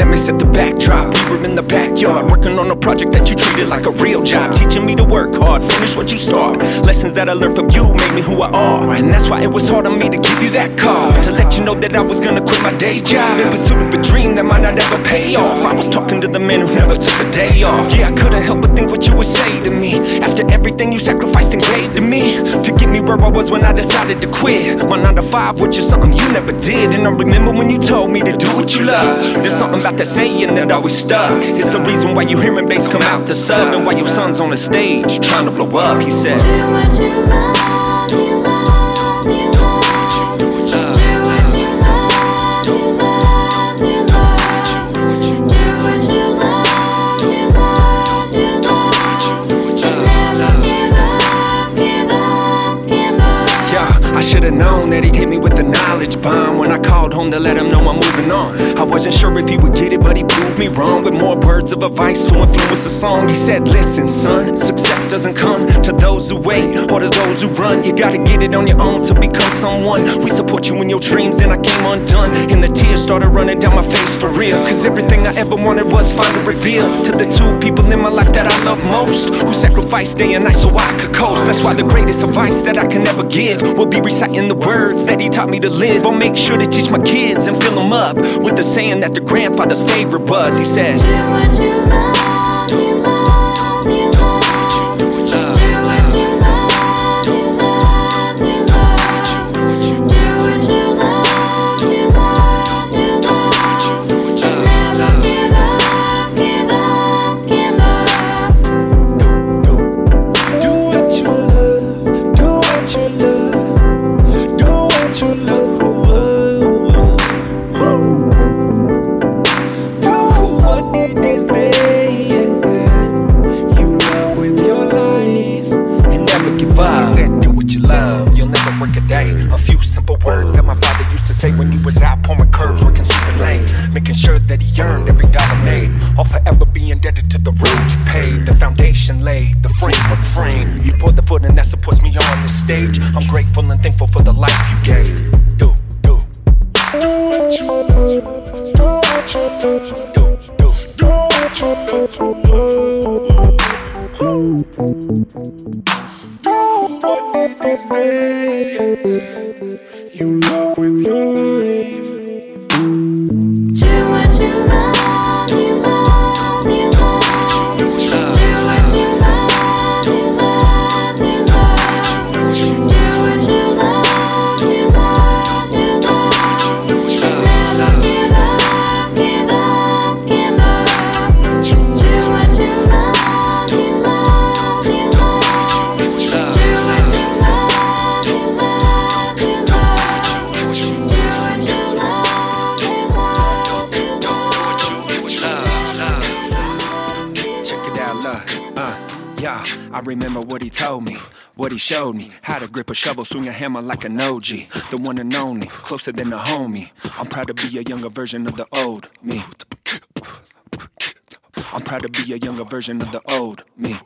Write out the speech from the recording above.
Let me set the backdrop. We were in the backyard, working on a project that you treated like a real job. Teaching me to work hard, finish what you start. Lessons that I learned from you made me who I are. And that's why it was hard on me to give you that call. To let you know that I was gonna quit my day job. In pursuit of a dream that might not ever pay off. I was talking to the man who never took a day off. Yeah, I couldn't help but think what you would say to me. After everything you sacrificed Where I was when I decided to quit. My 9 to 5, which is something you never did. And I remember when you told me to do what you love. There's something about that saying that always stuck. It's the reason why you hear hearing bass come out the sub. And why your son's on the stage trying to blow up. He said, Do what you love, you love, I should've known that he'd hit me with the knowledge bomb when I called home to let him know I'm moving on. I wasn't sure if he would get it, but he proved me wrong with more words of advice to influence a song. He said, Listen, son, success doesn't come to those who wait or to those who run. You gotta get it on your own to become someone. We support you in your dreams, then I came undone. And the tears started running down my face for real. Cause everything I ever wanted was finally revealed to the two people in my life that I love most, who sacrificed day and night so I could coast. That's why the greatest advice that I can ever give will be reciting the words that he taught me to live. I'll make sure to teach my kids and fill them up with the saying that their grandfather's favorite was. He said, Do what you love, you love, you love. Few simple words that my father used to say when he was out pouring curves, working super late, making sure that he earned every dollar made. I'll forever be indebted to the road you paid, the foundation laid, the framework framed. You put the footing that supports me on this stage. I'm grateful and thankful for the life you gave. Do, do. Do what you love, do what you love, do, do. Do what you. Do what it is you love with your yeah, I remember what he told me, what he showed me. How to grip a shovel, swing a hammer like an OG. The one and only, closer than a homie. I'm proud to be a younger version of the old me. I'm proud to be a younger version of the old me.